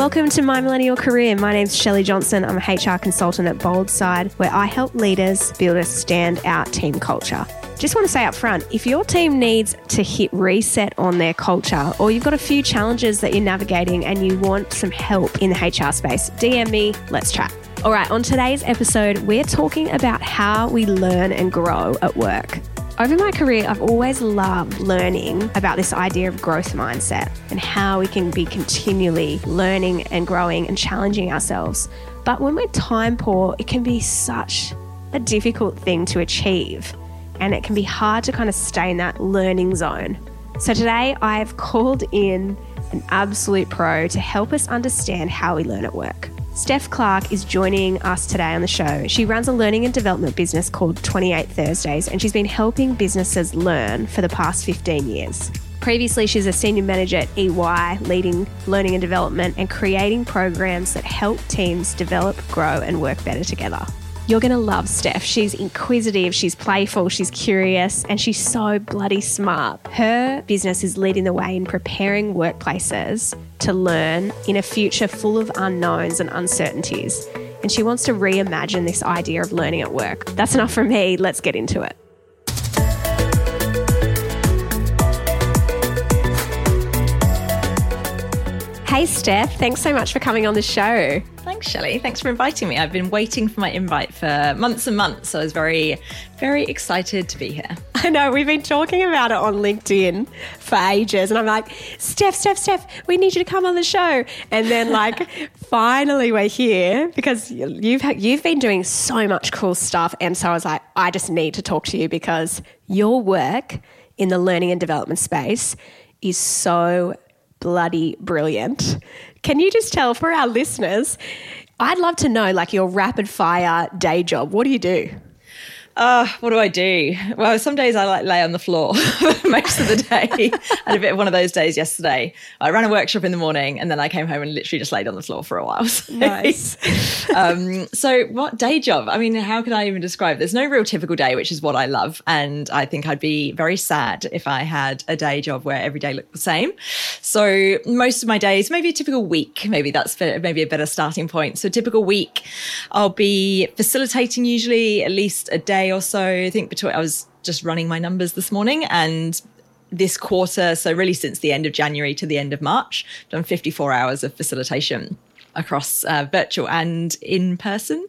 Welcome to My Millennial Career. My name's Shelley Johnson. I'm a HR consultant at Boldside, where I help leaders build a standout team culture. Just want to say up front if your team needs to hit reset on their culture, or you've got a few challenges that you're navigating and you want some help in the HR space, DM me, let's chat. All right, on today's episode, we're talking about how we learn and grow at work. Over my career, I've always loved learning about this idea of growth mindset and how we can be continually learning and growing and challenging ourselves. But when we're time poor, it can be such a difficult thing to achieve and it can be hard to kind of stay in that learning zone. So today, I've called in an absolute pro to help us understand how we learn at work. Steph Clarke is joining us today on the show. She runs a learning and development business called 28 Thursdays, and she's been helping businesses learn for the past 15 years. Previously, she's a senior manager at EY, leading learning and development and creating programs that help teams develop, grow, and work better together. You're going to love Steph. She's inquisitive, she's playful, she's curious, and she's so bloody smart. Her business is leading the way in preparing workplaces to learn in a future full of unknowns and uncertainties. And she wants to reimagine this idea of learning at work. That's enough from me. Let's get into it. Hey, Steph, thanks so much for coming on the show. Thanks, Shelley. Thanks for inviting me. I've been waiting for my invite for months and months, so I was very, very excited to be here. I know, we've been talking about it on LinkedIn for ages, and I'm like, Steph, Steph, Steph, we need you to come on the show. And then, like, finally, we're here because you've, you've been doing so much cool stuff. And so I was like, I just need to talk to you because your work in the learning and development space is so bloody brilliant. Can you just tell for our listeners? I'd love to know, like, your rapid fire day job. What do you do? Uh, what do I do? Well, some days I like lay on the floor most of the day. I had a bit of one of those days yesterday. I ran a workshop in the morning and then I came home and literally just laid on the floor for a while. So, nice. um, so, what day job? I mean, how can I even describe? There's no real typical day, which is what I love. And I think I'd be very sad if I had a day job where every day looked the same. So, most of my days, maybe a typical week, maybe that's maybe a better starting point. So, typical week, I'll be facilitating usually at least a day or so. I think between I was just running my numbers this morning and this quarter, so really since the end of January to the end of March, done 54 hours of facilitation across uh, virtual and in person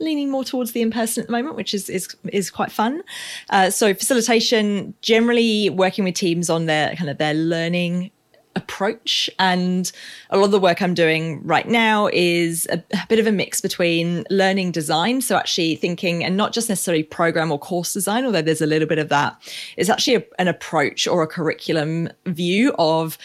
leaning more towards the in person at the moment, which is is is quite fun. Uh, so facilitation, generally working with teams on their kind of their learning approach. And a lot of the work I'm doing right now is a, a, bit of a mix between learning design. So, actually thinking, and not just necessarily program or course design, although there's a little bit of that, it's actually a, an approach or a curriculum view of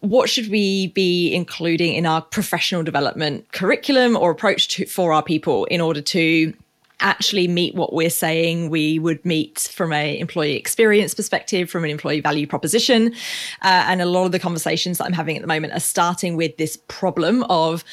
what should we be including in our professional development curriculum or approach to, for our people in order to actually meet what we're saying we would meet from a employee experience perspective, from an employee value proposition. Uh, and a lot of the conversations that I'm having at the moment are starting with this problem of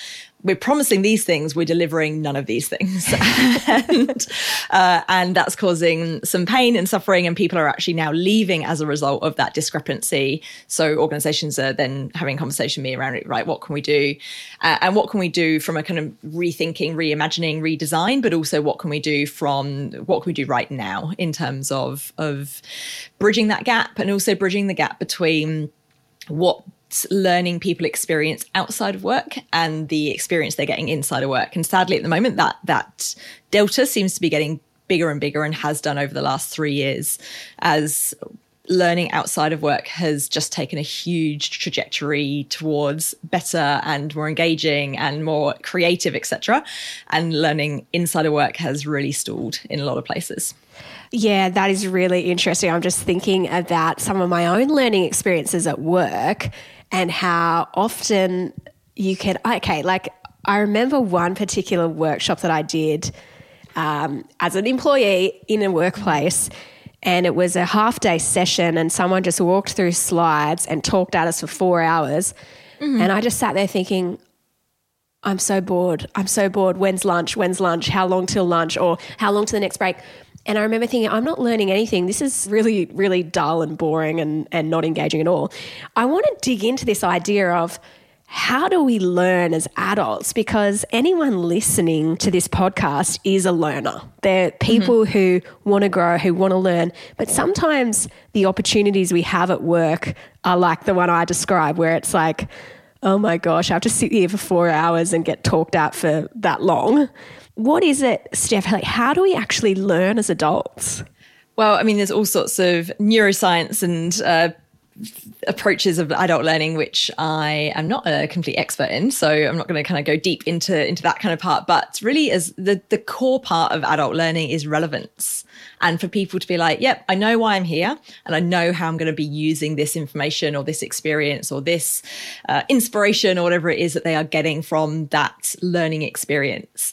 we're promising these things, we're delivering none of these things. and, uh, and that's causing some pain and suffering, and people are actually now leaving as a result of that discrepancy. So organizations are then having a conversation with me around it, right? What can we do? Uh, and what can we do from a kind of rethinking, reimagining, redesign, but also what can we do from what can we do right now in terms of, of bridging that gap and also bridging the gap between what learning people experience outside of work and the experience they're getting inside of work. And sadly, at the moment, that that delta seems to be getting bigger and bigger and has done over the last three years as learning outside of work has just taken a huge trajectory towards better and more engaging and more creative, etc. And learning inside of work has really stalled in a lot of places. Yeah, that is really interesting. I'm just thinking about some of my own learning experiences at work and how often you can, okay, like I remember one particular workshop that I did um, as an employee in a workplace. And it was a half day session, and someone just walked through slides and talked at us for four hours. Mm-hmm. And I just sat there thinking, I'm so bored. I'm so bored. When's lunch? When's lunch? How long till lunch? Or how long to the next break? And I remember thinking, I'm not learning anything. This is really, really dull and boring and, and not engaging at all. I want to dig into this idea of how do we learn as adults? Because anyone listening to this podcast is a learner. They're people mm-hmm. who want to grow, who want to learn. But sometimes the opportunities we have at work are like the one I described, where it's like, oh my gosh, I have to sit here for four hours and get talked at for that long what is it, Steph? Like, how do we actually learn as adults? Well, I mean, there's all sorts of neuroscience and uh, approaches of adult learning which I am not a complete expert in so I'm not going to kind of go deep into into that kind of part but really as the the core part of adult learning is relevance and for people to be like yep I know why I'm here and I know how I'm going to be using this information or this experience or this uh, inspiration or whatever it is that they are getting from that learning experience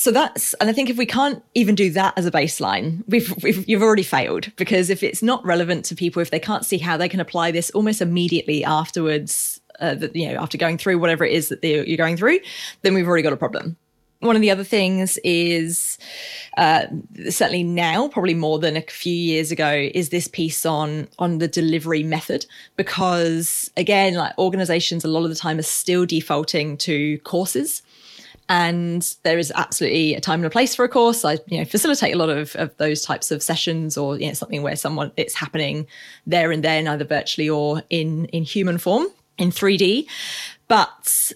so that's and i think if we can't even do that as a baseline we've, we've, you've already failed. Because if it's not relevant to people if they can't see how they can apply this almost immediately afterwards uh, that you know after going through whatever it is that you're going through then we've already got a problem. One of the other things is uh, certainly now probably more than a few years ago is this piece on on the delivery method. Because again like organizations a lot of the time are still defaulting to courses and there is absolutely a time and a place for a course. I you know facilitate a lot of, of those types of sessions or you know something where someone it's happening there and then either virtually or in in human form in 3D. But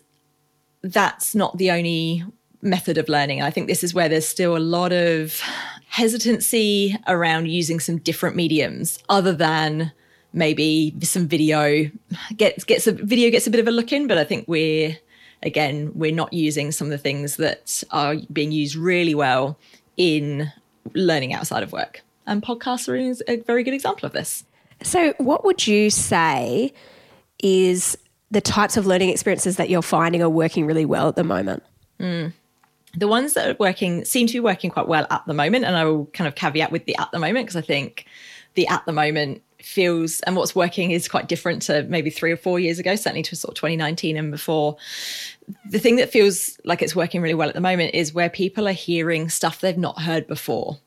that's not the only method of learning. I think this is where there's still a lot of hesitancy around using some different mediums other than maybe some video gets gets a video gets a bit of a look in, but I think we're again, we're not using some of the things that are being used really well in learning outside of work. And podcasts are a very good example of this. So, what would you say is the types of learning experiences that you're finding are working really well at the moment? Mm. The ones that are working seem to be working quite well at the moment. And I will kind of caveat with the at the moment because I think the at the moment feels and what's working is quite different to maybe three or four years ago, certainly to sort of 2019 and before. The thing that feels like it's working really well at the moment is where people are hearing stuff they've not heard before.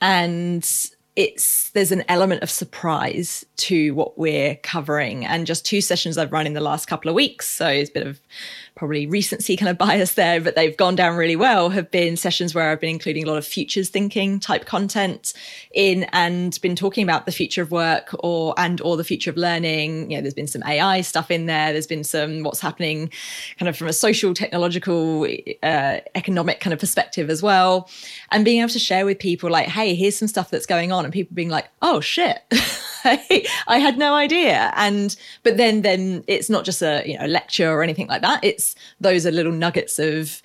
And it's there's an element of surprise to what we're covering and just two sessions i've run in the last couple of weeks so it's a bit of probably recency kind of bias there, but they've gone down really well, have been sessions where I've been including a lot of futures thinking type content in and been talking about the future of work or and or the future of learning. You know, there's been some AI stuff in there. There's been some what's happening kind of from a social, technological, uh, economic kind of perspective as well. And being able to share with people like, hey, here's some stuff that's going on, and people being like, oh shit. I had no idea. And but then then it's not just a you know lecture or anything like that. It's those are little nuggets of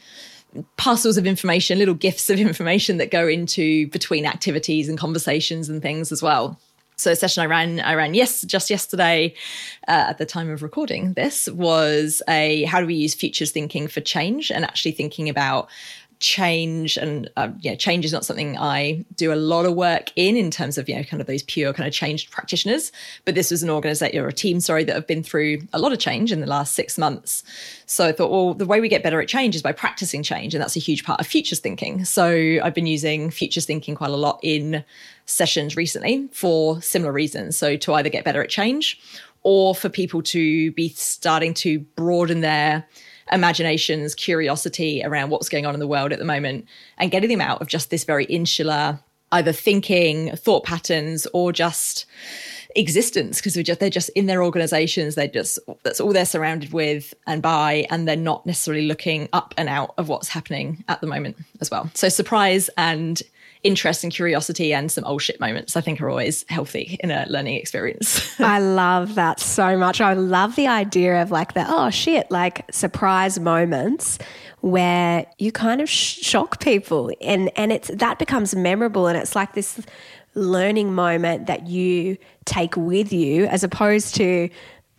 parcels of information, little gifts of information that go into between activities and conversations and things as well. So a session I ran, I ran yes, just yesterday, uh, at the time of recording this was a how do we use futures thinking for change and actually thinking about change and uh, yeah change is not something i do a lot of work in in terms of you know kind of those pure kind of changed practitioners. But this was an organization or a team sorry that have been through a lot of change in the last six months. So i thought well the way we get better at change is by practicing change and that's a huge part of futures thinking. So i've been using futures thinking quite a lot in sessions recently for similar reasons. So to either get better at change or for people to be starting to broaden their imaginations, curiosity around what's going on in the world at the moment, and getting them out of just this very insular either thinking, thought patterns, or just existence because just, they're just in their organizations they're just that's all they're surrounded with and by and they're not necessarily looking up and out of what's happening at the moment as well. So surprise and interest and curiosity and some old shit moments, I think are always healthy in a learning experience. I love that so much. I love the idea of like the, oh shit, like surprise moments where you kind of sh- shock people and, and it's, that becomes memorable. And it's like this learning moment that you take with you as opposed to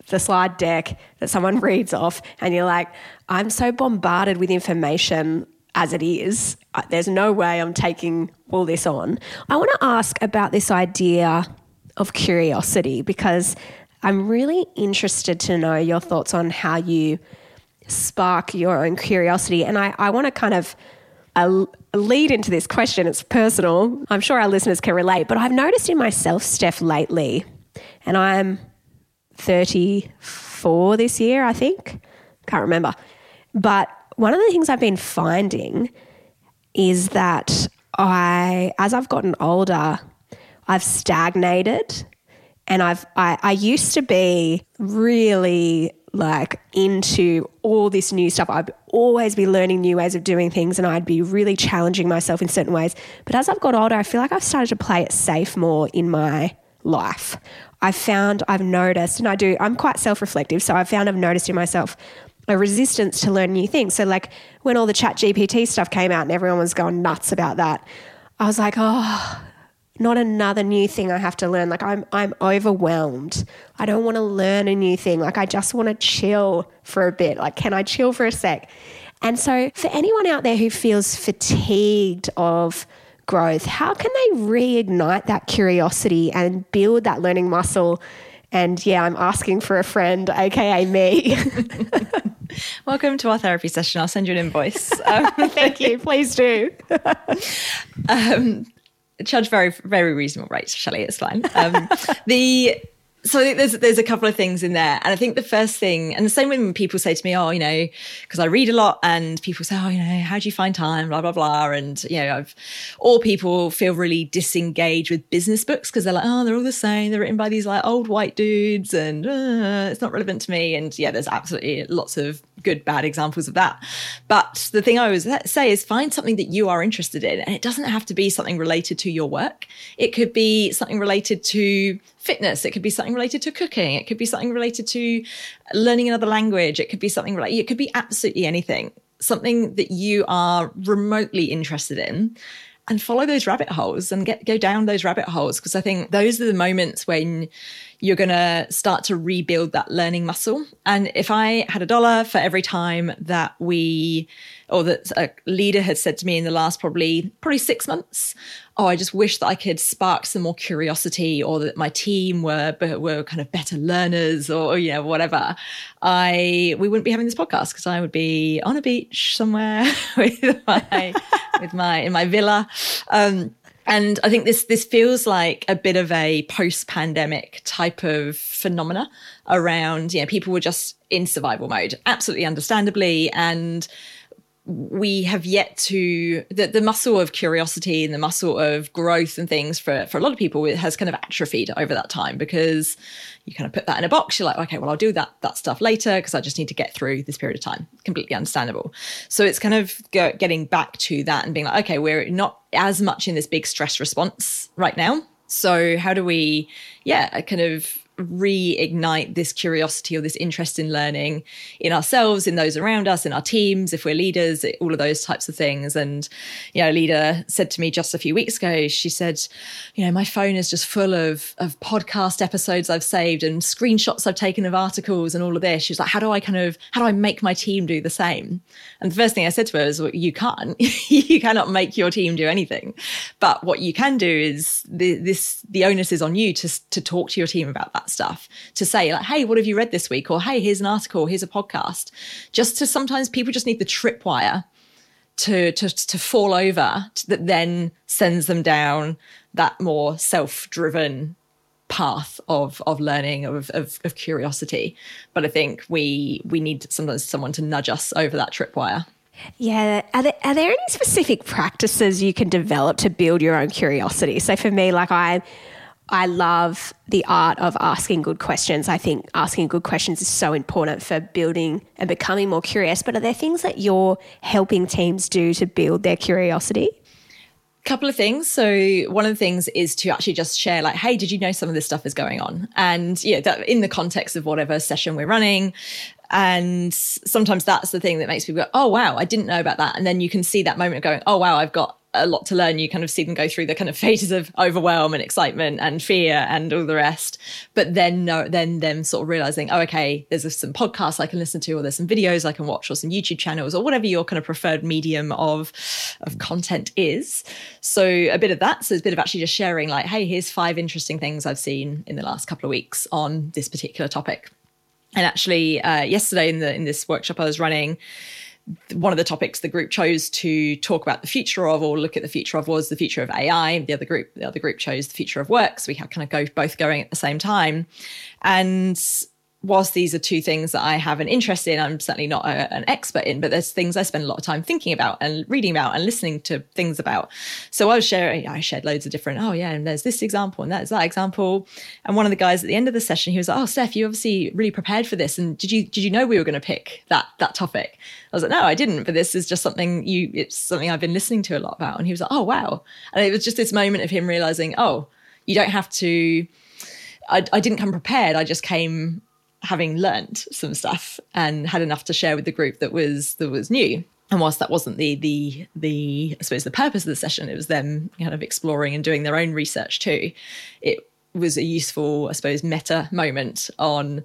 the slide deck that someone reads off and you're like, I'm so bombarded with information as it is. There's no way I'm taking all this on. I want to ask about this idea of curiosity because I'm really interested to know your thoughts on how you spark your own curiosity. And I, I want to kind of uh, lead into this question. It's personal. I'm sure our listeners can relate, but I've noticed in myself, Steph, lately, and I'm 34 this year, I think. Can't remember. But one of the things I've been finding is that I, as I've gotten older, I've stagnated and I've I, I used to be really like into all this new stuff. I'd always be learning new ways of doing things and I'd be really challenging myself in certain ways. But as I've got older, I feel like I've started to play it safe more in my life. I've found, I've noticed, and I do, I'm quite self reflective. So I've found I've noticed in myself a resistance to learn new things. So, like when all the chat GPT stuff came out and everyone was going nuts about that, I was like, oh, not another new thing I have to learn. Like I'm I'm overwhelmed. I don't want to learn a new thing. Like I just want to chill for a bit. Like can I chill for a sec? And so for anyone out there who feels fatigued of growth, how can they reignite that curiosity and build that learning muscle? And yeah, I'm asking for a friend, aka me. Welcome to our therapy session. I'll send you an invoice. Um, Thank you. Please do. um, charge very very reasonable rates, Shelley. It's fine. Um, the so i there's there's a couple of things in there, and I think the first thing, and the same when people say to me, "Oh, you know," because I read a lot, and people say, "Oh, you know, how do you find time?" Blah blah blah, and you know, I've all people feel really disengaged with business books because they're like, "Oh, they're all the same. They're written by these like old white dudes, and uh, it's not relevant to me." And yeah, there's absolutely lots of good bad examples of that. But the thing I always say is find something that you are interested in, and it doesn't have to be something related to your work. It could be something related to fitness. It could be something related to cooking. It could be something related to learning another language. It could be something related, it could be absolutely anything, something that you are remotely interested in and follow those rabbit holes and get go down those rabbit holes because I think those are the moments when you're going to start to rebuild that learning muscle. And if I had a dollar for every time that we or that a leader had said to me in the last probably probably six months, oh, I just wish that I could spark some more curiosity, or that my team were were kind of better learners, or you know whatever. I we wouldn't be having this podcast because I would be on a beach somewhere with my with my in my villa. Um, and I think this this feels like a bit of a post pandemic type of phenomena around. You know, people were just in survival mode, absolutely understandably, and we have yet to the, the muscle of curiosity and the muscle of growth and things for for a lot of people it has kind of atrophied over that time because you kind of put that in a box you're like okay well I'll do that that stuff later because I just need to get through this period of time. Completely understandable. So it's kind of go, getting back to that and being like okay we're not as much in this big stress response right now. So how do we yeah kind of reignite this curiosity or this interest in learning in ourselves, in those around us, in our teams, if we're leaders, all of those types of things. And, you know, a leader said to me just a few weeks ago, she said, you know, my phone is just full of, of podcast episodes I've saved and screenshots I've taken of articles and all of this. She's like, how do I kind of, how do I make my team do the same? And the first thing I said to her is, well, you can't, you cannot make your team do anything. But what you can do is the, this, the onus is on you to, to talk to your team about that stuff to say like hey what have you read this week or hey here's an article here's a podcast just to sometimes people just need the tripwire to to to fall over that then sends them down that more self-driven path of of learning of, of, of curiosity but i think we we need sometimes someone to nudge us over that tripwire yeah. Are there, are there any specific practices you can develop to build your own curiosity? So for me, like I, I love the art of asking good questions. I think asking good questions is so important for building and becoming more curious. But are there things that you're helping teams do to build their curiosity? A couple of things. So one of the things is to actually just share, like, hey, did you know some of this stuff is going on? And yeah, that in the context of whatever session we're running. And sometimes that's the thing that makes people go, oh wow, I didn't know about that. And then you can see that moment of going, oh wow, I've got a lot to learn. You kind of see them go through the kind of phases of overwhelm and excitement and fear and all the rest. But then then them sort of realizing, oh, okay, there's some podcasts I can listen to, or there's some videos I can watch, or some YouTube channels, or whatever your kind of preferred medium of of content is. So a bit of that. So it's a bit of actually just sharing, like, hey, here's five interesting things I've seen in the last couple of weeks on this particular topic. And actually, uh, yesterday in the in this workshop I was running one of the topics the group chose to talk about the future of or look at the future of was the future of AI. The other group, the other group chose the future of work. So we had kind of go both going at the same time. And whilst these are two things that I have an interest in, I'm certainly not a, an expert in, but there's things I spend a lot of time thinking about and reading about and listening to things about. So I was sharing, I shared loads of different, oh yeah, and there's this example and there's that example. And one of the guys at the end of the session, he was like, oh, Steph, you obviously really prepared for this. And did you, did you know we were going to pick that, that topic? I was like, no, I didn't, but this is just something you, it's something I've been listening to a lot about. And he was like, oh, wow. And it was just this moment of him realizing, oh, you don't have to, I, I didn't come prepared. I just came having learned some stuff and had enough to share with the group that was that was new. And whilst that wasn't the the the I suppose the purpose of the session, it was them kind of exploring and doing their own research too. It was a useful, I suppose, meta moment on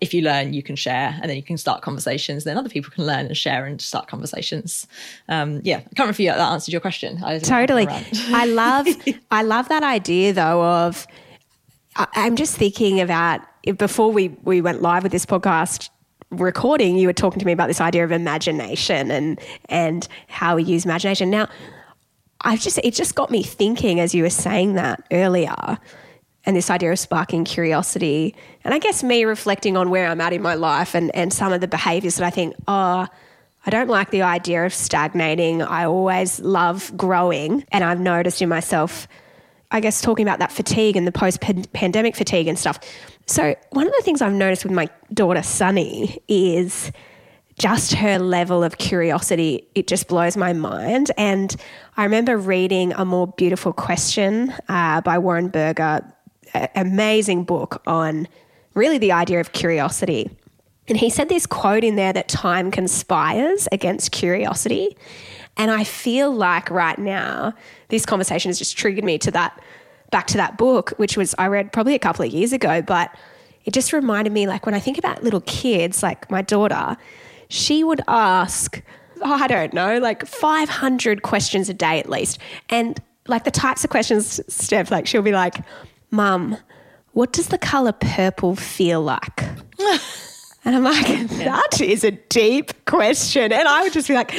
if you learn, you can share, and then you can start conversations. Then other people can learn and share and start conversations. Um, yeah, I can't remember if that answered your question. I totally. I love, I love that idea though of. I'm just thinking about before we, we went live with this podcast recording, you were talking to me about this idea of imagination and and how we use imagination. Now, I've just it just got me thinking as you were saying that earlier, and this idea of sparking curiosity, and I guess me reflecting on where I'm at in my life and and some of the behaviors that I think, oh, I don't like the idea of stagnating. I always love growing, and I've noticed in myself I guess talking about that fatigue and the post pandemic fatigue and stuff. So, one of the things I've noticed with my daughter Sunny is just her level of curiosity. It just blows my mind. And I remember reading A More Beautiful Question uh, by Warren Berger, an amazing book on really the idea of curiosity. And he said this quote in there that time conspires against curiosity. And I feel like right now, this conversation has just triggered me to that, back to that book, which was I read probably a couple of years ago, but it just reminded me like when I think about little kids, like my daughter, she would ask, oh, I don't know, like 500 questions a day at least. And like the types of questions, Steph, like she'll be like, Mum, what does the color purple feel like? and I'm like, that is a deep question. And I would just be like,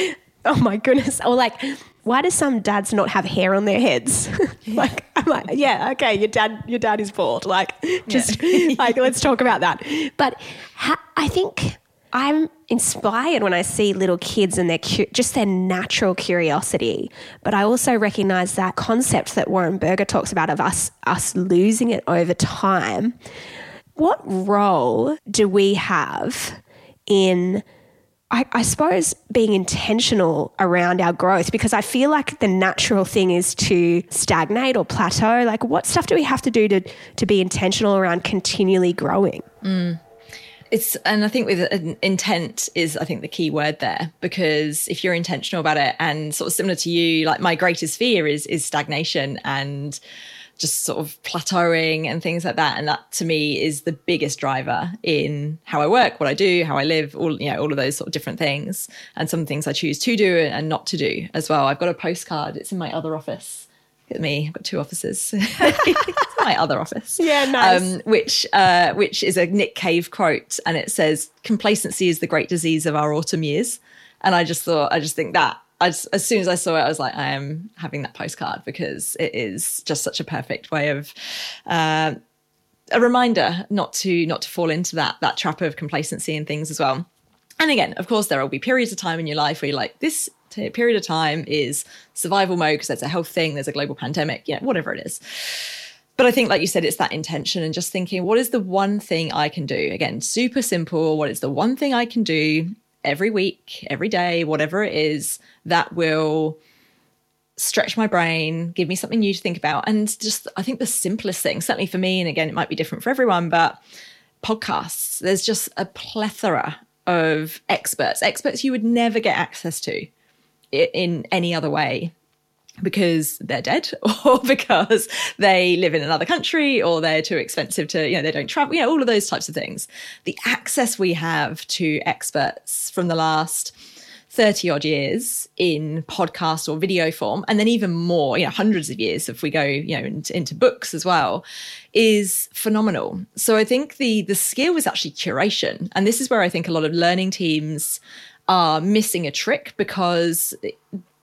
oh my goodness. Or like, why do some dads not have hair on their heads? like, I'm like, yeah, okay, your dad, your dad is bald. Like, just yeah. like, let's talk about that. But ha- I think I'm inspired when I see little kids and their cu- just their natural curiosity. But I also recognize that concept that Warren Berger talks about of us us losing it over time. What role do we have in I, I, suppose being intentional around our growth because I feel like the natural thing is to stagnate or plateau. Like, what stuff do we have to do to to be intentional around continually growing? Mm. It's and I think with intent is I think the key word there because if you're intentional about it and sort of similar to you, like my greatest fear is is stagnation and just sort of plateauing and things like that. And that to me is the biggest driver in how I work, what I do, how I live, all, you know, all of those sort of different things and some things I choose to do and not to do as well. I've got a postcard. It's in my other office. Look at me. I've got two offices. it's my other office. Yeah, nice. Um, which, uh, which is a Nick Cave quote. And it says, complacency is the great disease of our autumn years. And I just thought, I just think that as, as soon as I saw it, I was like, I am having that postcard because it is just such a perfect way of uh, a reminder not to not to fall into that that trap of complacency and things as well. And again, of course, there will be periods of time in your life where you're like, this t- period of time is survival mode because there's a health thing, there's a global pandemic, yeah, whatever it is. But I think, like you said, it's that intention and just thinking, what is the one thing I can do? Again, super simple. What is the one thing I can do every week, every day, whatever it is, that will stretch my brain, give me something new to think about. And just, I think the simplest thing, certainly for me, and again, it might be different for everyone, but podcasts, there's just a plethora of experts, experts you would never get access to in any other way because they're dead or because they live in another country or they're too expensive to, you know, they don't travel, you know, all of those types of things. The access we have to experts from the last 30 odd years in podcast or video form, and then even more, you know, hundreds of years if we go, you know, into, into, books as well, is phenomenal. So I think the the skill is actually curation. And this is where I think a lot of learning teams are missing a trick because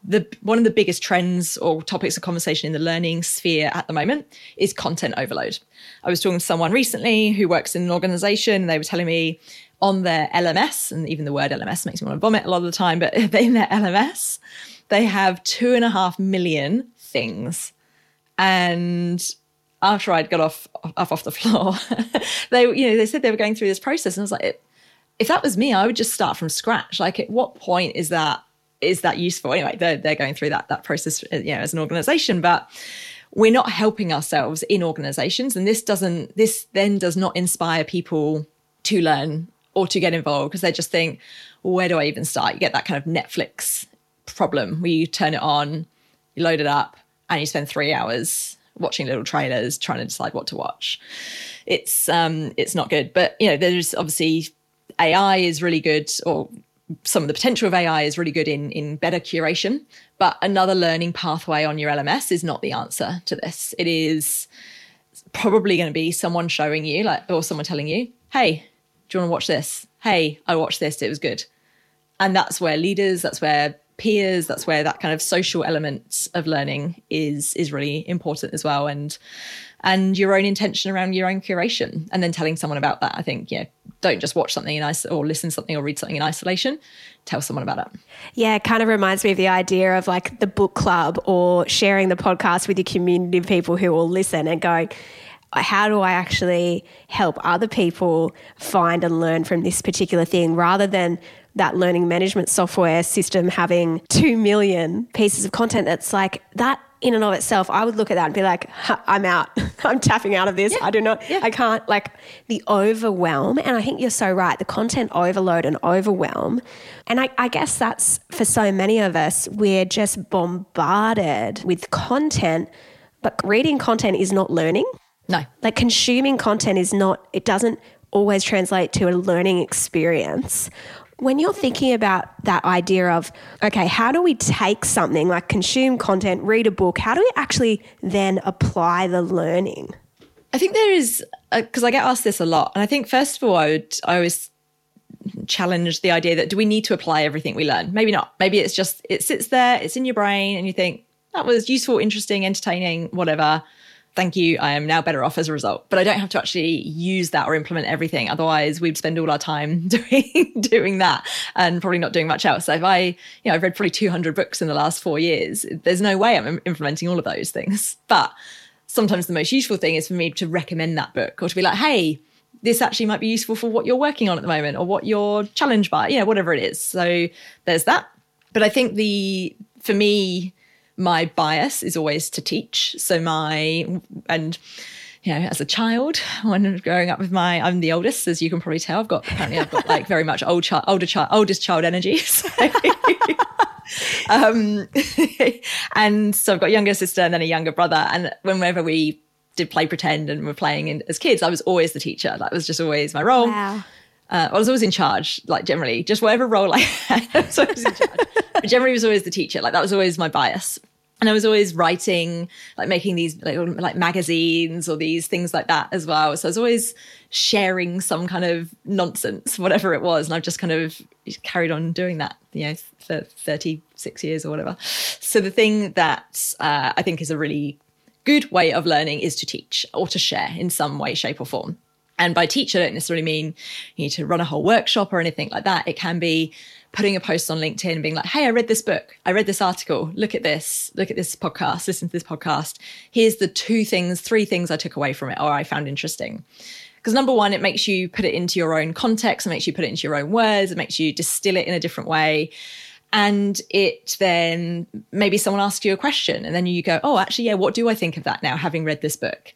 the one of the biggest trends or topics of conversation in the learning sphere at the moment is content overload. I was talking to someone recently who works in an organization. and They were telling me on their LMS, and even the word LMS makes me want to vomit a lot of the time, but in their LMS, they have two and a half million things. And after I'd got off off, off the floor, they you know they said they were going through this process, and I was like, if that was me, I would just start from scratch. Like, at what point is that is that useful? Anyway, they're, they're going through that, that process, uh, you know, as an organization, but we're not helping ourselves in organizations. And this doesn't, this then does not inspire people to learn or to get involved because they just think, where do I even start? You get that kind of Netflix problem where you turn it on, you load it up, and you spend three hours watching little trailers trying to decide what to watch. It's um it's not good. But you know, there's obviously AI is really good or some of the potential of AI is really good in in better curation, but another learning pathway on your LMS is not the answer to this. It is probably going to be someone showing you like or someone telling you, "Hey, do you want to watch this? Hey, I watched this, it was good." And that's where leaders, that's where peers, that's where that kind of social element of learning is is really important as well and and your own intention around your own curation and then telling someone about that. I think, yeah, don't just watch something in isolation or listen to something or read something in isolation. Tell someone about it. Yeah, it kind of reminds me of the idea of like the book club or sharing the podcast with your community of people who will listen and going, how do I actually help other people find and learn from this particular thing rather than that learning management software system having 2 million pieces of content that's like that in and of itself, I would look at that and be like, I'm out. I'm tapping out of this. Yeah. I do not, yeah. I can't, like the overwhelm. And I think you're so right. The content overload and overwhelm. And I, I guess that's for so many of us, we're just bombarded with content, but reading content is not learning. No. Like consuming content is not, it doesn't always translate to a learning experience when you're thinking about that idea of, okay, how do we take something like consume content, read a book, how do we actually then apply the learning? I think there is, because I get asked this a lot. And I think, first of all, I would, I always challenge the idea that do we need to apply everything we learn? Maybe not. Maybe it's just, it sits there, it's in your brain, and you think, that was useful, interesting, entertaining, whatever thank you, I am now better off as a result. But I don't have to actually use that or implement everything. Otherwise, we'd spend all our time doing doing that and probably not doing much else. So if I, you know, I've read probably 200 books in the last four years, there's no way I'm implementing all of those things. But sometimes the most useful thing is for me to recommend that book or to be like, hey, this actually might be useful for what you're working on at the moment or what you're challenged by, you know, whatever it is. So there's that. But I think the, for me, my bias is always to teach. So my and you know, as a child, when growing up with my, I'm the oldest, as you can probably tell. I've got apparently I've got like very much old child, older child, oldest child energy. So, um, and so I've got younger sister and then a younger brother. And whenever we did play pretend and were playing in, as kids, I was always the teacher. That was just always my role. Wow. Uh, I was always in charge, like generally, just whatever role I had, I was always in charge. but generally, was always the teacher. Like that was always my bias. And I was always writing, like making these like, like magazines or these things like that as well. So I was always sharing some kind of nonsense, whatever it was. And I've just kind of carried on doing that, you know, for 36 years or whatever. So the thing that uh, I think is a really good way of learning is to teach or to share in some way, shape, or form. And by teach, I don't necessarily mean you need to run a whole workshop or anything like that. It can be putting a post on LinkedIn and being like, hey, I read this book. I read this article. Look at this. Look at this podcast. Listen to this podcast. Here's the two things, three things I took away from it or I found interesting. Because number one, it makes you put it into your own context, it makes you put it into your own words, it makes you distill it in a different way. and it then maybe someone asks you a question and then you go oh actually yeah what do i think of that now having read this book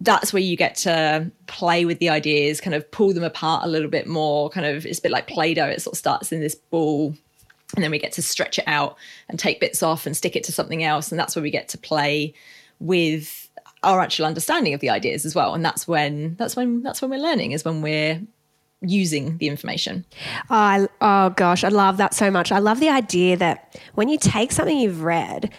that's where you get to play with the ideas kind of pull them apart a little bit more kind of it's a bit like play-doh it sort of starts in this ball and then we get to stretch it out and take bits off and stick it to something else and that's where we get to play with our actual understanding of the ideas as well and that's when that's when that's when we're learning is when we're using the information. I, oh gosh, I love that so much. I love the idea that when you take something you've read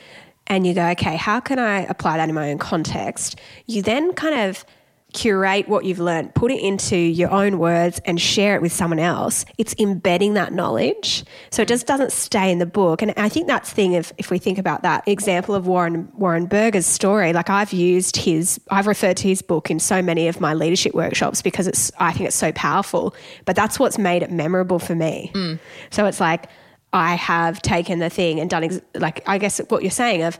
and you go, okay, how can I apply that in my own context? You then kind of curate what you've learned, put it into your own words and share it with someone else, it's embedding that knowledge. So it just doesn't stay in the book. And I think that's the thing if, if we think about that example of Warren Warren Berger's story, like I've used his I've referred to his book in so many of my leadership workshops because it's I think it's so powerful. But that's what's made it memorable for me. Mm. So it's like I have taken the thing and done ex- like I guess what you're saying of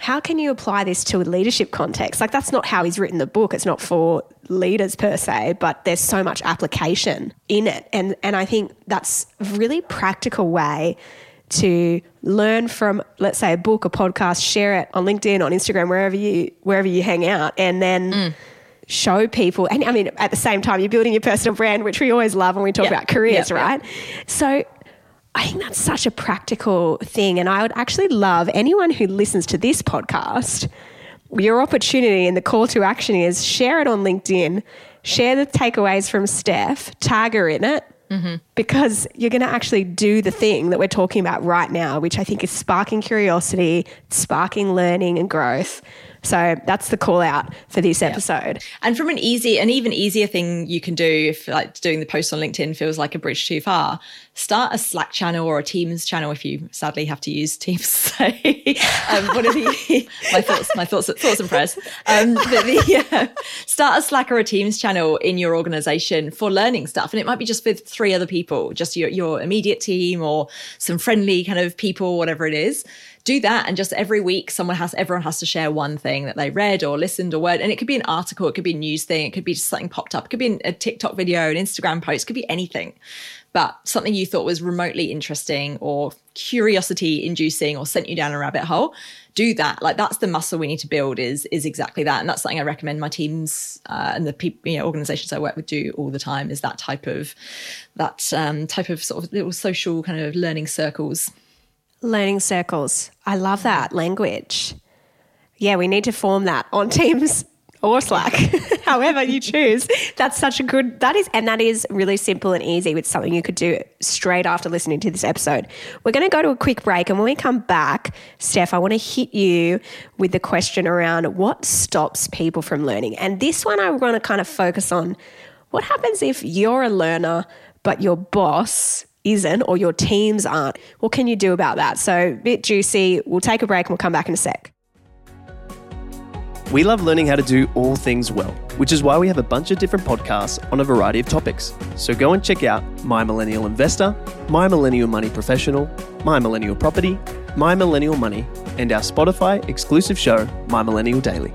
how can you apply this to a leadership context? Like, that's not how he's written the book. It's not for leaders per se, but there's so much application in it. And, and I think that's a really practical way to learn from, let's say, a book, a podcast, share it on LinkedIn, on Instagram, wherever you, wherever you hang out, and then. Mm. Show people, and I mean, at the same time, you're building your personal brand, which we always love when we talk yeah. about careers, yeah, right? So, I think that's such a practical thing. And I would actually love anyone who listens to this podcast, your opportunity and the call to action is share it on LinkedIn, share the takeaways from Steph, tag her in it. Mm-hmm. Because you're going to actually do the thing that we're talking about right now, which I think is sparking curiosity, sparking learning and growth. So that's the call out for this episode. Yeah. And from an easy, an even easier thing you can do if like doing the post on LinkedIn feels like a bridge too far, start a Slack channel or a Teams channel if you sadly have to use Teams. So, um, whatever you, my thoughts, my thoughts, thoughts and prayers. Um, the, uh, start a Slack or a Teams channel in your organization for learning stuff, and it might be just with three other people, just your your immediate team or some friendly kind of people, whatever it is do that and just every week someone has everyone has to share one thing that they read or listened or word and it could be an article it could be a news thing it could be just something popped up it could be a tiktok video an instagram post it could be anything. But something you thought was remotely interesting or curiosity inducing or sent you down a rabbit hole do that. Like that's the muscle we need to build is is exactly that. And that's something i recommend my teams uh, and the people you know organizations i work with do all the time is that type of that um, type of sort of little social kind of learning circles Learning circles. I love that language. Yeah, we need to form that on Teams or Slack, however you choose. That's such a good, that is, and that is really simple and easy with something you could do straight after listening to this episode. We're going to go to a quick break. And when we come back, Steph, I want to hit you with the question around what stops people from learning. And this one, I want to kind of focus on what happens if you're a learner, but your boss isn't or your teams aren't. What can you do about that? So, bit juicy. We'll take a break and we'll come back in a sec. We love learning how to do all things well, which is why we have a bunch of different podcasts on a variety of topics. So go and check out My Millennial Investor, My Millennial Money Professional, My Millennial Property, My Millennial Money, and our Spotify exclusive show, My Millennial Daily.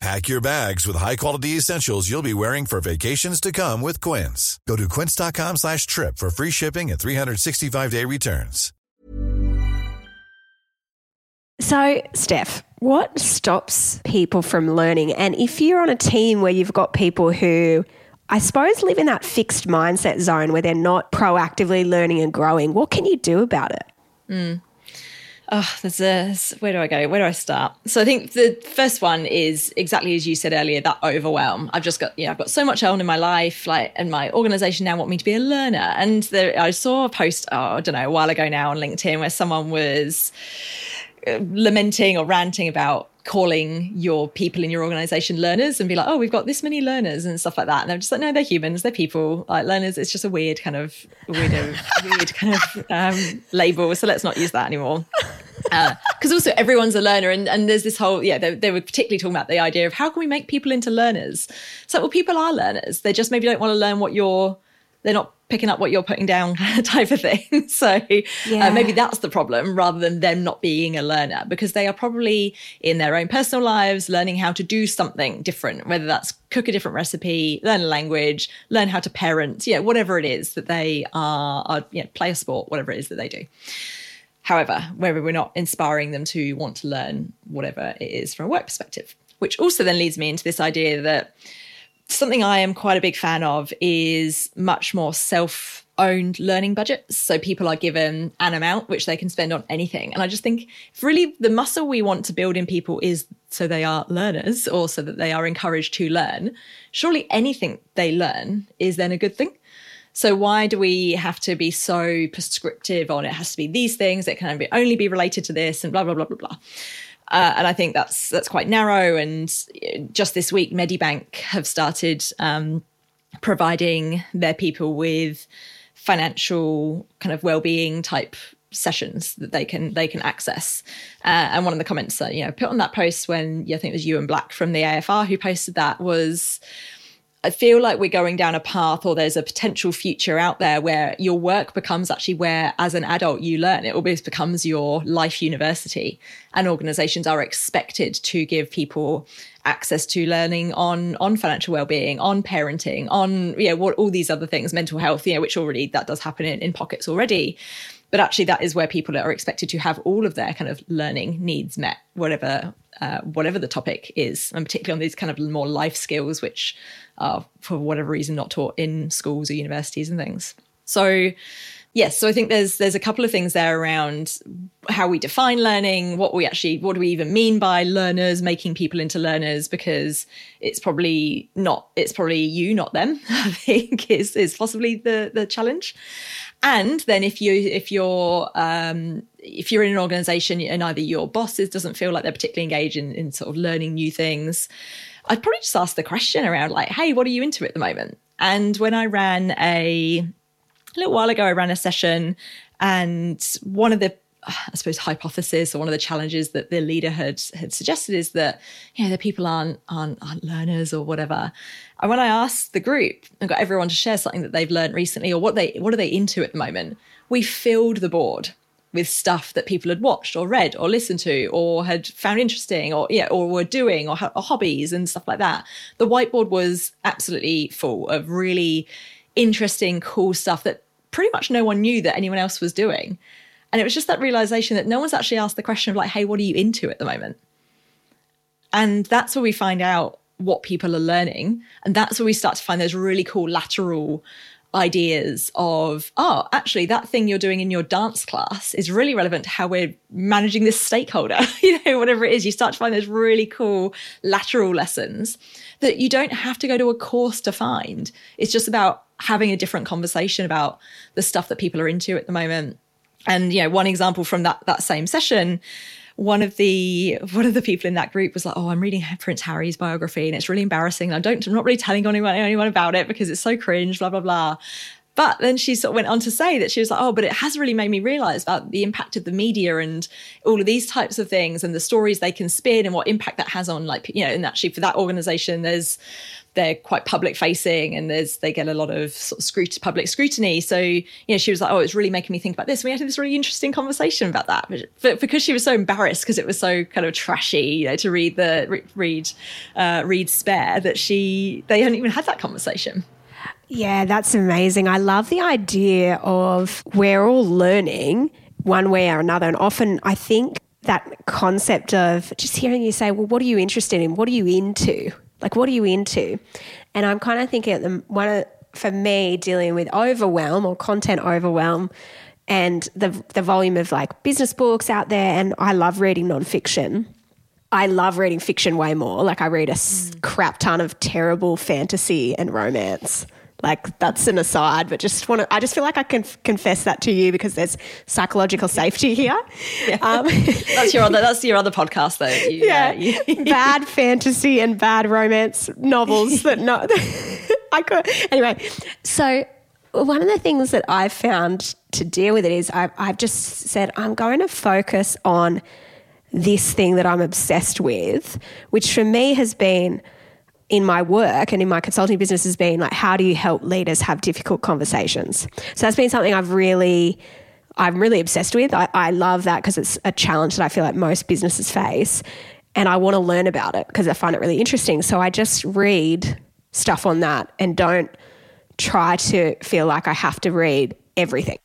Pack your bags with high-quality essentials you'll be wearing for vacations to come with Quince. Go to quince.com slash trip for free shipping and 365-day returns. So, Steph, what stops people from learning? And if you're on a team where you've got people who I suppose live in that fixed mindset zone where they're not proactively learning and growing, what can you do about it? Mm. Oh, there's a where do I go? Where do I start? So I think the first one is exactly as you said earlier, that overwhelm. I've just got, you know, I've got so much on in my life, like, and my organization now want me to be a learner. And I saw a post, oh, I don't know, a while ago now on LinkedIn where someone was uh, lamenting or ranting about calling your people in your organization learners and be like, oh, we've got this many learners and stuff like that. And I'm just like, no, they're humans, they're people. Like learners, it's just a weird kind of weird, weird kind of um, label. So let's not use that anymore. Because uh, also everyone's a learner, and, and there's this whole yeah. They, they, were particularly talking about the idea of how can we make people into learners. So well, people are learners. They just maybe don't want to learn what you're. They're not picking up what you're putting down type of thing. So uh, yeah. uh, maybe that's the problem rather than them not being a learner because they are probably in their own personal lives learning how to do something different, whether that's cook a different recipe, learn a language, learn how to parent, yeah, whatever it is that they are, are you know, play a sport, whatever it is that they do. However, whether we're not inspiring them to want to learn whatever it is from a work perspective, which also then leads me into this idea that something I am quite a big fan of is much more self owned learning budgets. So people are given an amount which they can spend on anything. And I just think if really the muscle we want to build in people is so they are learners or so that they are encouraged to learn, surely anything they learn is then a good thing. So why do we have to be so prescriptive on it has to be these things, it can only be related to this and blah, blah, blah, blah, blah. Uh, and I think that's that's quite narrow. And just this week, Medibank have started um, providing their people with financial kind of well-being type sessions that they can they can access. Uh, and one of the comments that you know put on that post when yeah, I think it was you and Black from the AFR who posted that was I feel like we're going down a path or there's a potential future out there where your work becomes actually where, as an adult, you learn. It almost becomes your life university. And organizations are expected to give people access to learning on on financial well-being on parenting on you know what all these other things mental health you know which already that does happen in, in pockets already but actually that is where people are expected to have all of their kind of learning needs met whatever uh, whatever the topic is. And particularly on these kind of more life skills which are for whatever reason not taught in schools or universities and things. So yes so i think there's there's a couple of things there around how we define learning what we actually what do we even mean by learners making people into learners because it's probably not it's probably you not them i think is is possibly the the challenge and then if you if you're um, if you're in an organization and either your bosses doesn't feel like they're particularly engaged in, in sort of learning new things, I'd probably just ask the question around like, hey, what are you into at the moment? And when I ran a, a little while ago, I ran a session and one of the I suppose hypothesis or one of the challenges that the leader had had suggested is that you know the people aren't aren't, aren't learners or whatever. And when I asked the group and got everyone to share something that they've learned recently or what they what are they into at the moment, we filled the board with stuff that people had watched or read or listened to or had found interesting or yeah or were doing or, or hobbies and stuff like that. The whiteboard was absolutely full of really interesting, cool stuff that pretty much no one knew that anyone else was doing. And it was just that realization that no one's actually asked the question of like, hey, what are you into at the moment? And that's where we find out what people are learning. And that's where we start to find those really cool lateral ideas of, oh, actually, that thing you're doing in your dance class is really relevant to how we're managing this stakeholder. you know, whatever it is, you start to find those really cool lateral lessons that you don't have to go to a course to find. It's just about having a different conversation about the stuff that people are into at the moment. And, you know, one example from that that same session one of the one of the people in that group was like, "Oh, I'm reading Prince Harry's biography, and it's really embarrassing. I don't, I'm not really telling anyone anyone about it because it's so cringe." Blah blah blah. But then she sort of went on to say that she was like, oh, but it has really made me realize about the impact of the media and all of these types of things and the stories they can spin and what impact that has on, like, you know, and actually for that organization, there's they're quite public facing and there's they get a lot of sort of scrut- public scrutiny. So you know, she was like, "Oh, it's really making me think about this." And we had this really interesting conversation about that, but because she was so embarrassed because it was so kind of trashy, you know, to read the read uh, read spare that she they hadn't even had that conversation. Yeah, that's amazing. I love the idea of we're all learning one way or another, and often I think that concept of just hearing you say, "Well, what are you interested in? What are you into?" Like, what are you into? And I'm kind of thinking at the one of, for me dealing with overwhelm or content overwhelm and the the volume of like business books out there and I love reading nonfiction. I love reading fiction way more. Like I read a mm. crap ton of terrible fantasy and romance. Like that's an aside, but just want to. I just feel like I can confess that to you because there's psychological safety here. Yeah. Um, that's your other. That's your other podcast, though. You, yeah, uh, you, bad fantasy and bad romance novels that not. I could anyway. So one of the things that I've found to deal with it is I've, I've just said I'm going to focus on this thing that I'm obsessed with, which for me has been in my work and in my consulting business has been like, how do you help leaders have difficult conversations? So that's been something I've really, I'm really obsessed with. I, I love that because it's a challenge that I feel like most businesses face. And I want to learn about it because I find it really interesting. So I just read stuff on that and don't try to feel like I have to read everything.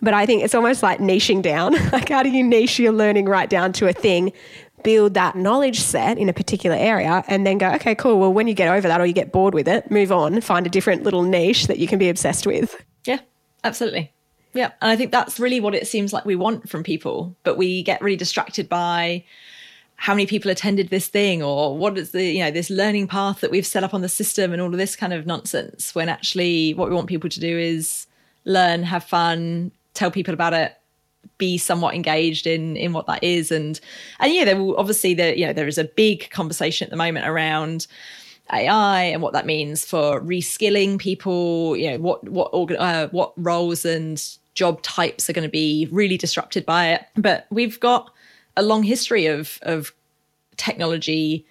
But I think it's almost like niching down. like, how do you niche your learning right down to a thing build that knowledge set in a particular area and then go, okay, cool. Well, when you get over that or you get bored with it, move on, find a different little niche that you can be obsessed with. Yeah, absolutely. Yeah. And I think that's really what it seems like we want from people, but we get really distracted by how many people attended this thing or what is the, you know, this learning path that we've set up on the system and all of this kind of nonsense when actually what we want people to do is learn, have fun, tell people about it, be somewhat engaged in in what that is. And and yeah there will obviously there you know there is a big conversation at the moment around AI and what that means for reskilling people you know what what organ, uh, what roles and job types are going to be really disrupted by it. But we've got a long history of of technology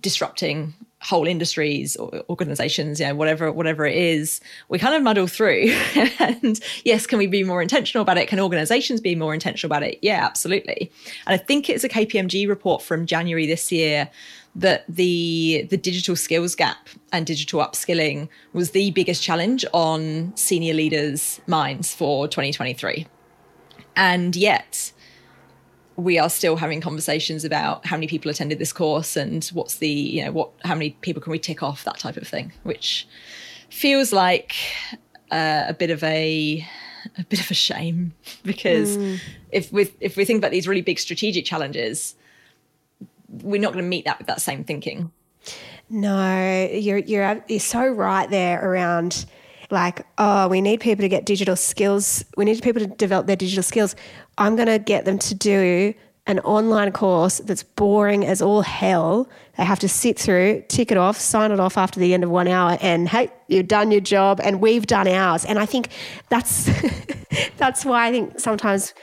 disrupting whole industries or organizations, you know, whatever, whatever it is, we kind of muddle through. and yes, can we be more intentional about it? Can organizations be more intentional about it? Yeah, absolutely. And I think it's a KPMG report from January this year that the the digital skills gap and digital upskilling was the biggest challenge on senior leaders' minds for 2023. And yet, we are still having conversations about how many people attended this course and what's the you know what how many people can we tick off that type of thing which feels like uh, a bit of a a bit of a shame because mm. if we if we think about these really big strategic challenges we're not going to meet that with that same thinking no you're you're you're so right there around like, oh, we need people to get digital skills. We need people to develop their digital skills. I'm going to get them to do an online course that's boring as all hell. They have to sit through, tick it off, sign it off after the end of one hour, and hey, you've done your job, and we've done ours. And I think that's that's why I think sometimes,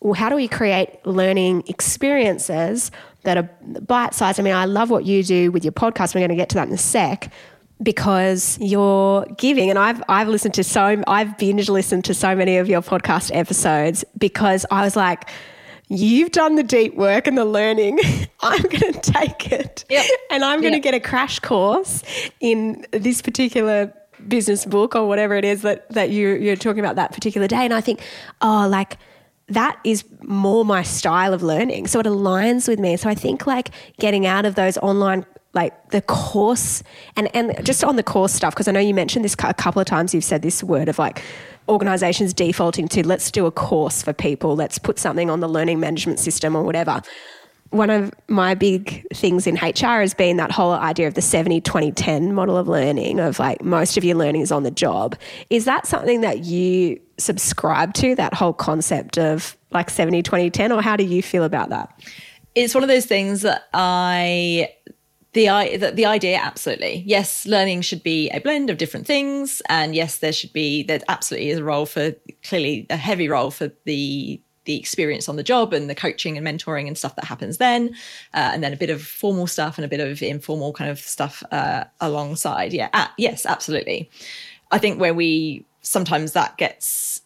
well, how do we create learning experiences that are bite sized? I mean, I love what you do with your podcast. We're going to get to that in a sec because you're giving and I've I've listened to so I've binge listened to so many of your podcast episodes because I was like you've done the deep work and the learning I'm going to take it yep. and I'm going to yep. get a crash course in this particular business book or whatever it is that that you you're talking about that particular day and I think oh like that is more my style of learning. So it aligns with me. So I think like getting out of those online like the course and and just on the course stuff because I know you mentioned this a couple of times you've said this word of like organizations defaulting to let's do a course for people. Let's put something on the learning management system or whatever. One of my big things in HR has been that whole idea of the 70 20 10 model of learning of like most of your learning is on the job. Is that something that you subscribe to that whole concept of like 70 20 10 or how do you feel about that? It's one of those things that I the, the the idea absolutely. Yes learning should be a blend of different things and yes there should be there absolutely is a role for clearly a heavy role for the the experience on the job and the coaching and mentoring and stuff that happens then uh, and then a bit of formal stuff and a bit of informal kind of stuff uh, alongside. Yeah uh, yes absolutely. I think where we sometimes that gets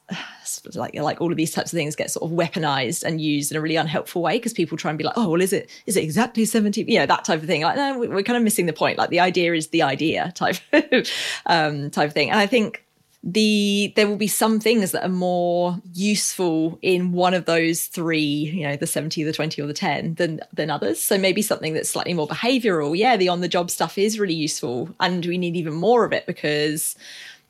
like like all of these types of things get sort of weaponized and used in a really unhelpful way because people try and be like oh well is it is it exactly 70 you know that type of thing. Like no we're kind of missing the point. Like the idea is the idea type um type of thing. And i think the there will be some things that are more useful in one of those three you know the 70 the 20 or the 10 than than others. So maybe something that's slightly more behavioral. Yeah the on the job stuff is really useful and we need even more of it because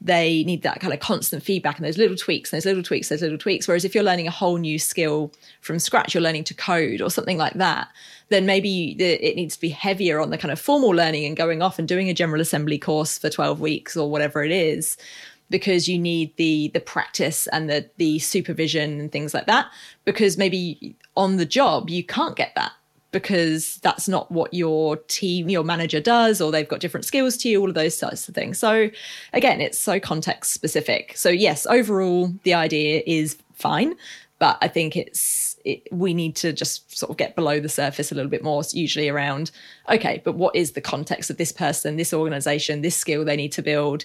they need that kind of constant feedback and those little tweaks, and those little tweaks, those little tweaks. Whereas if you're learning a whole new skill from scratch, you're learning to code or something like that, then maybe it needs to be heavier on the kind of formal learning and going off and doing a general assembly course for 12 weeks or whatever it is because you need the the practice and the the supervision and things like that because maybe on the job you can't get that because that's not what your team, your manager does, or they've got different skills to you, all of those sorts of things. So, again, it's so context specific. So, yes, overall, the idea is fine, but I think it's, it, we need to just sort of get below the surface a little bit more, usually around, okay, but what is the context of this person, this organization, this skill they need to build,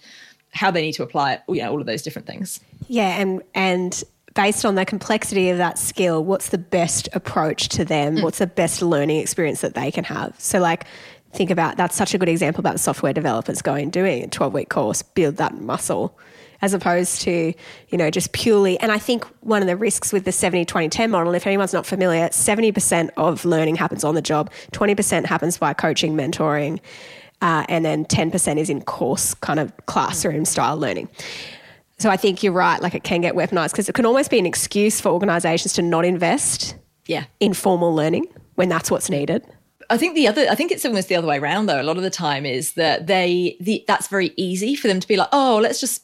how they need to apply it, you know, all of those different things. Yeah. And, and, based on the complexity of that skill, what's the best approach to them? Mm. What's the best learning experience that they can have? So, like, think about that's such a good example about software developers going doing a 12 week course, build that muscle, as opposed to, you know, just purely. And I think one of the risks with the 70 20 10 model, if anyone's not familiar, 70% of learning happens on the job, 20% happens by coaching, mentoring. Uh, and then 10% is in course kind of classroom style learning. So I think you're right. Like it can get weaponized because it can almost be an excuse for organizations to not invest yeah. in formal learning when that's what's needed. I think the other, I think it's almost the other way around though. A lot of the time is that they, the, that's very easy for them to be like, oh, let's just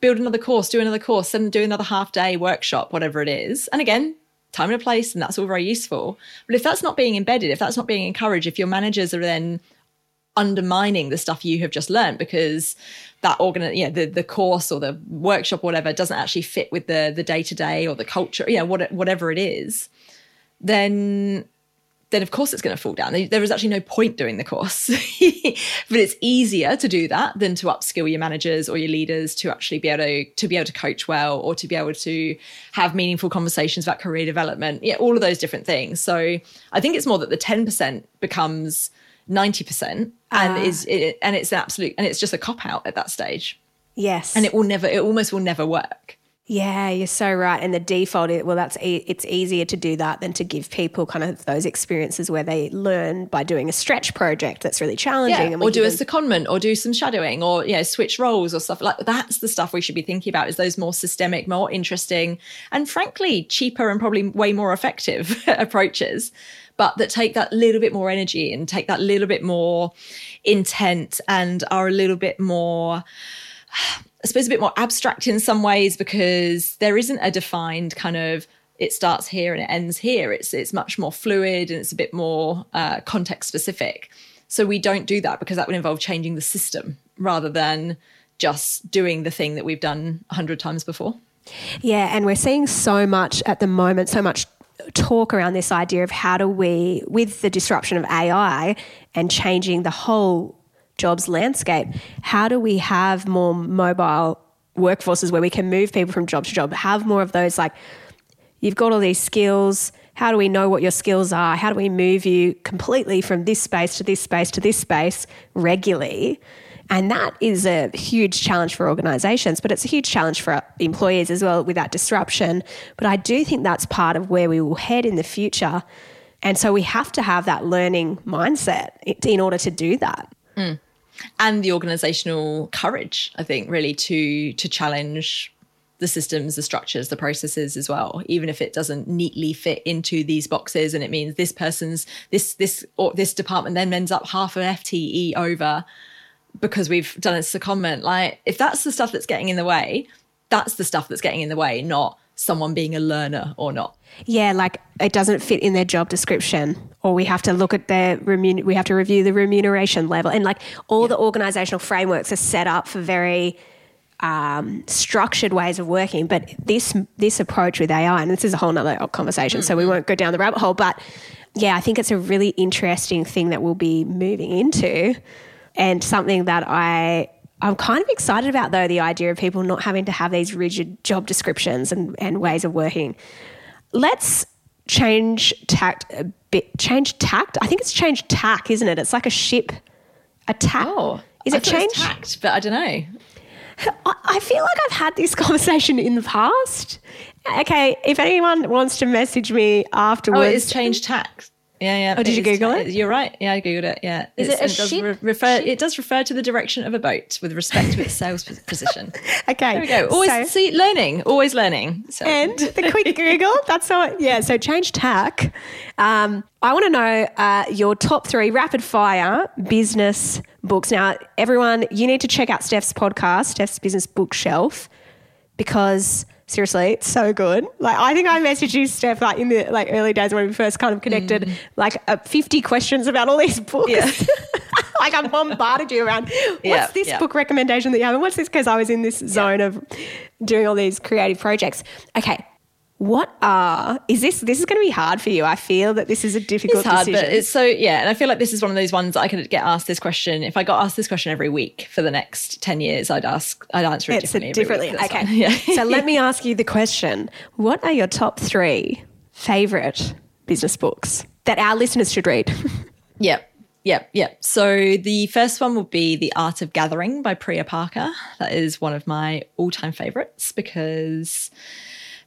build another course, do another course, and do another half day workshop, whatever it is. And again, time and a place, and that's all very useful. But if that's not being embedded, if that's not being encouraged, if your managers are then undermining the stuff you have just learned because that organ you know the, the course or the workshop or whatever doesn't actually fit with the the day-to-day or the culture you know what, whatever it is then then of course it's going to fall down. There is actually no point doing the course. But it's easier to do that than to upskill your managers or your leaders to actually be able to to be able to coach well or to be able to have meaningful conversations about career development yeah all of those different things. So i think it's more that the 10% becomes 90% and uh, is it, and it's an absolute and it's just a cop out at that stage. Yes. And it will never it almost will never work. Yeah you're so right. And the default is, well that's it's easier to do that than to give people kind of those experiences where they learn by doing a stretch project that's really challenging yeah, or do a secondment or do some shadowing or you know switch roles or stuff like that's the stuff we should be thinking about is those more systemic more interesting and frankly cheaper and probably way more effective approaches but that take that little bit more energy and take that little bit more intent and are a little bit more I suppose a bit more abstract in some ways because there isn't a defined kind of it starts here and it ends here. It's it's much more fluid and it's a bit more uh, context specific. So we don't do that because that would involve changing the system rather than just doing the thing that we've done a hundred times before. Yeah, and we're seeing so much at the moment, so much talk around this idea of how do we, with the disruption of AI and changing the whole jobs landscape, how do we have more mobile workforces where we can move people from job to job, have more of those like, you've got all these skills. How do we know what your skills are? How do we move you completely from this space to this space to this space regularly? And that is a huge challenge for organizations, but it's a huge challenge for employees as well with that disruption. But I do think that's part of where we will head in the future. And so we have to have that learning mindset in order to do that. Mm. And the organizational courage, I think, really to to challenge the systems, the structures, the processes as well, even if it doesn't neatly fit into these boxes and it means this person's this this or this department then ends up half an FTE over because we've done a secondment. Like, if that's the stuff that's getting in the way, that's the stuff that's getting in the way, not someone being a learner or not. Yeah, like it doesn't fit in their job description, or we have to look at their remun- we have to review the remuneration level, and like all yeah. the organizational frameworks are set up for very um, structured ways of working. But this this approach with AI, and this is a whole other conversation, mm-hmm. so we mm-hmm. won't go down the rabbit hole. But yeah, I think it's a really interesting thing that we'll be moving into and something that I I'm kind of excited about though the idea of people not having to have these rigid job descriptions and, and ways of working. Let's change tact a bit. Change tact. I think it's change tack, isn't it? It's like a ship. A tack. Oh, is I it change tact? But I don't know. I feel like I've had this conversation in the past. Okay, if anyone wants to message me oh, afterwards, oh, it's change tack yeah, yeah. Oh, did you Google it? You're right. Yeah, I googled it. Yeah. Is it It's- a does ship? refer? It does refer to the direction of a boat with respect to its sails position. Okay. There we go. Always So- see learning. Always learning. So. and the quick Google. That's all. Yeah. So change tack. Um, I want to know uh, your top three rapid fire business books. Now, everyone, you need to check out Steph's podcast, Steph's Business Bookshelf, because seriously, it's so good. Like, I think I messaged you, Steph, like in the like early days when we first kind of connected, like uh, fifty questions about all these books. like I bombarded you around. What's Yeah, this yeah. book recommendation that you have? And what's this? Because I was in this zone of doing all these creative projects. Okay. What are is this? This is going to be hard for you. I feel that this is a difficult It's hard, decision. but it's so yeah. And I feel like this is one of those ones I could get asked this question. If I got asked this question every week for the next ten years, I'd ask, I'd answer it It's a differently. differently. Okay. Yeah. so let me ask you the question: What are your top three favorite business books that our listeners should read? Yep. Yep. Yep. So the first one will be The Art of Gathering by Priya Parker. That is one of my all time favorites because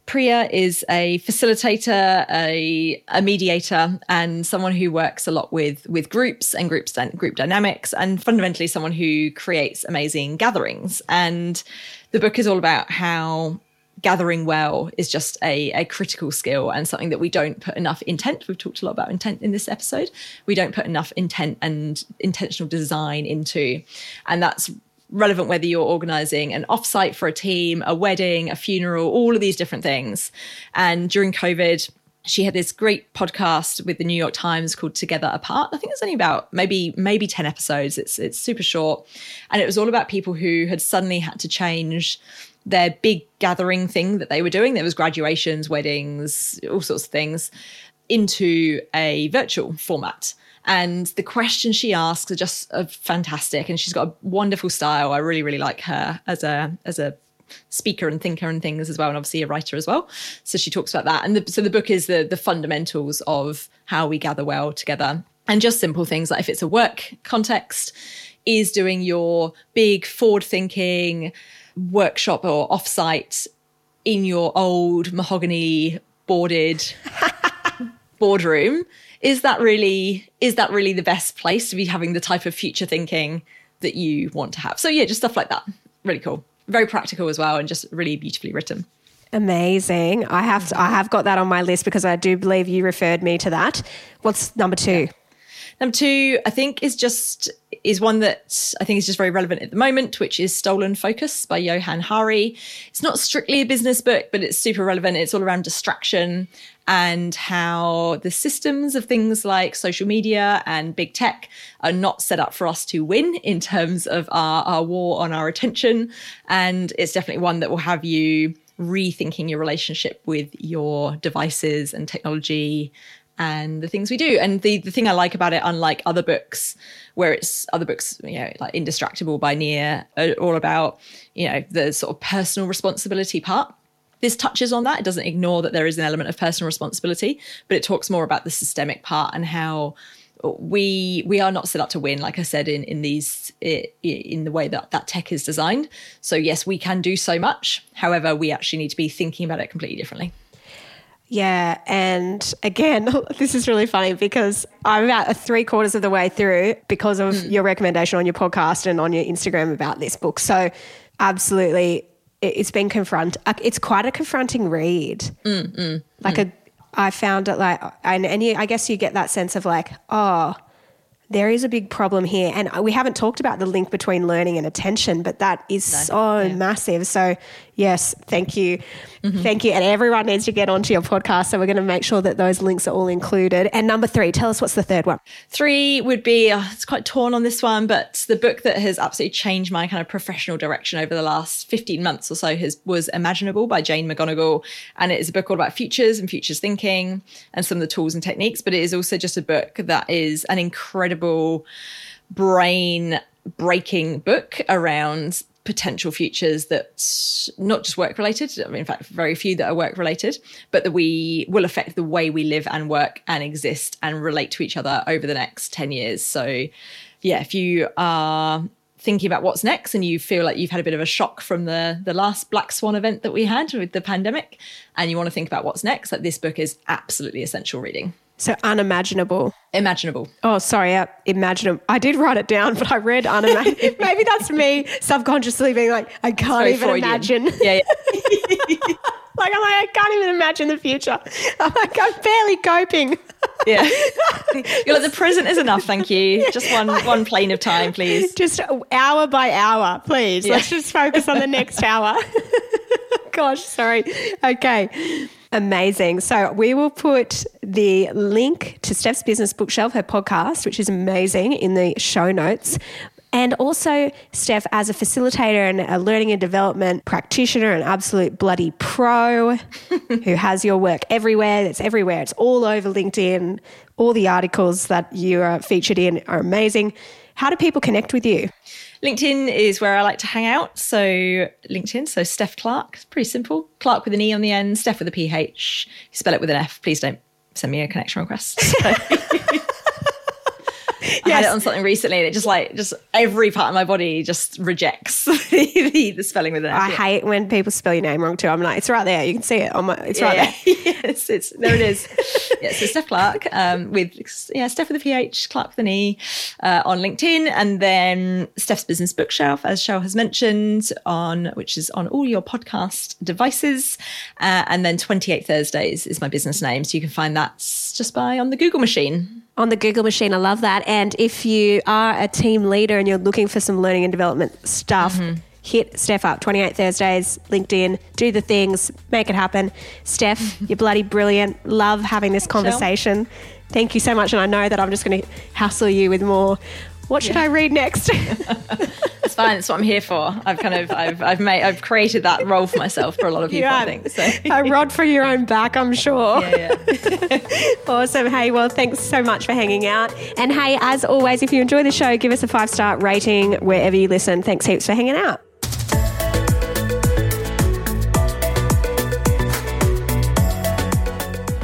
Priya is a facilitator, a, a mediator, and someone who works a lot with with groups and groups and group dynamics, and fundamentally someone who creates amazing gatherings. And the book is all about how gathering well is just a, a critical skill and something that we don't put enough intent. We've talked a lot about intent in this episode. We don't put enough intent and intentional design into, and that's relevant whether you're organizing an offsite for a team, a wedding, a funeral, all of these different things. And during COVID, she had this great podcast with the New York Times called Together Apart. I think it's only about maybe maybe 10 episodes. It's it's super short. And it was all about people who had suddenly had to change their big gathering thing that they were doing. There was graduations, weddings, all sorts of things into a virtual format. And the questions she asks are just uh, fantastic. And she's got a wonderful style. I really, really like her as a as a speaker and thinker and things as well, and obviously a writer as well. So she talks about that. And the, so the book is the the fundamentals of how we gather well together, and just simple things like if it's a work context, is doing your big forward thinking workshop or offsite in your old mahogany boarded boardroom is that really is that really the best place to be having the type of future thinking that you want to have so yeah just stuff like that really cool very practical as well and just really beautifully written Amazing. I have to, I have got that on my list because I do believe you referred me to that. What's number two? Number two, I think is just is one that I think is just very relevant at the moment, which is Stolen Focus by Johann Hari. It's not strictly a business book, but it's super relevant. It's all around distraction and how the systems of things like social media and big tech are not set up for us to win in terms of our, our war on our attention. And it's definitely one that will have you rethinking your relationship with your devices and technology and the things we do. And the, the thing I like about it, unlike other books, where it's other books, you know, like Indistractable by Nir, are all about, you know, the sort of personal responsibility part. This touches on that. It doesn't ignore that there is an element of personal responsibility, but it talks more about the systemic part and how we we are not set up to win like i said in in these in the way that that tech is designed so yes we can do so much however we actually need to be thinking about it completely differently Yeah, and again, this is really funny because I'm about three quarters of the way through because of hmm. your recommendation on your podcast and on your Instagram about this book. So, absolutely, it- it's been confront. It's quite a confronting read. Mm, mm, like mm. a, I found it like, and and you, I guess you get that sense of like, oh, there is a big problem here, and we haven't talked about the link between learning and attention, but that is so massive. So, yes, thank you. Thank you. And everyone needs to get onto your podcast. So, we're going to make sure that those links are all included. And number three, tell us what's the third one. Three would be, uh, it's quite torn on this one, but the book that has absolutely changed my kind of professional direction over the last 15 months or so has was Imaginable by Jane McGonigal. And it is a book all about futures and futures thinking and some of the tools and techniques, but it is also just a book that is an incredible brain breaking book around potential futures that not just work related in fact very few that are work related but that we will affect the way we live and work and exist and relate to each other over the next 10 years. So yeah if you are thinking about what's next and you feel like you've had a bit of a shock from the the last black swan event that we had with the pandemic and you want to think about what's next like this book is absolutely essential reading So unimaginable. Imaginable. Oh, sorry, uh, imaginable. I did write it down, but I read unimaginable. Maybe that's me subconsciously being like, I can't even Freudian. imagine. Yeah, yeah. like I'm like, I can't even imagine the future. I'm like, I'm barely coping. yeah. You're like, the present is enough, thank you. Just one one plane of time, please. just hour by hour, please. Yeah. Let's just focus on the next hour. Gosh, sorry. Okay. Amazing. So we will put the link to Steph's Business Bookshelf, her podcast, which is amazing, in the show notes. And also, Steph, as a facilitator and a learning and development practitioner, an absolute bloody pro who has your work everywhere. It's everywhere. It's all over LinkedIn. All the articles that you are featured in are amazing. How do people connect with you? LinkedIn is where I like to hang out. So LinkedIn, so Steph Clarke. It's pretty simple. Clark with an E on the end, Steph with a PH. You spell it with an F. Please don't send me a connection request. I had it on something recently and it just like just every part of my body just rejects the, the, spelling with an F. I Yeah. hate when people spell your name wrong too. I'm like, it's right there. You can see it on my. It's right there. yes, it's there. It is. yeah, so Steph Clarke um, with yeah Steph with a PH, Clark with an E uh, on LinkedIn, and then Steph's Business Bookshelf, as Shell has mentioned, on which is on all your podcast devices, uh, and then Twenty Eight Thursdays is my business name, so you can find that just by on the Google machine. On the Google machine, I love that. And if you are a team leader and you're looking for some learning and development stuff, Mm-hmm. hit Steph up. 28 Thursdays, LinkedIn, do the things, make it happen. Steph, you're bloody brilliant. Love having this conversation. Thank you so much. And I know that I'm just going to hassle you with more. What should I read next? It's fine. That's what I'm here for. I've kind of I've I've made I've created that role for myself for a lot of people. I think so. a rod for your own back, I'm sure. Yeah, yeah. Awesome. Hey, well, thanks so much for hanging out. And hey, as always, if you enjoy the show, give us a five star rating wherever you listen. Thanks heaps for hanging out.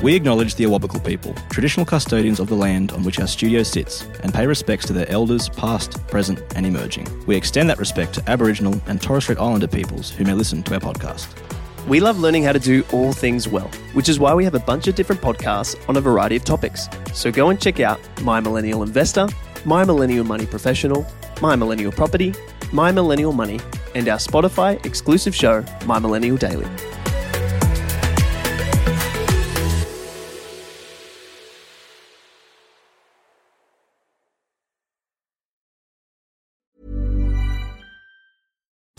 We acknowledge the Awabakal people, traditional custodians of the land on which our studio sits, and pay respects to their elders, past, present, and emerging. We extend that respect to Aboriginal and Torres Strait Islander peoples who may listen to our podcast. We love learning how to do all things well, which is why we have a bunch of different podcasts on a variety of topics. So go and check out My Millennial Investor, My Millennial Money Professional, My Millennial Property, My Millennial Money, and our Spotify exclusive show, My Millennial Daily.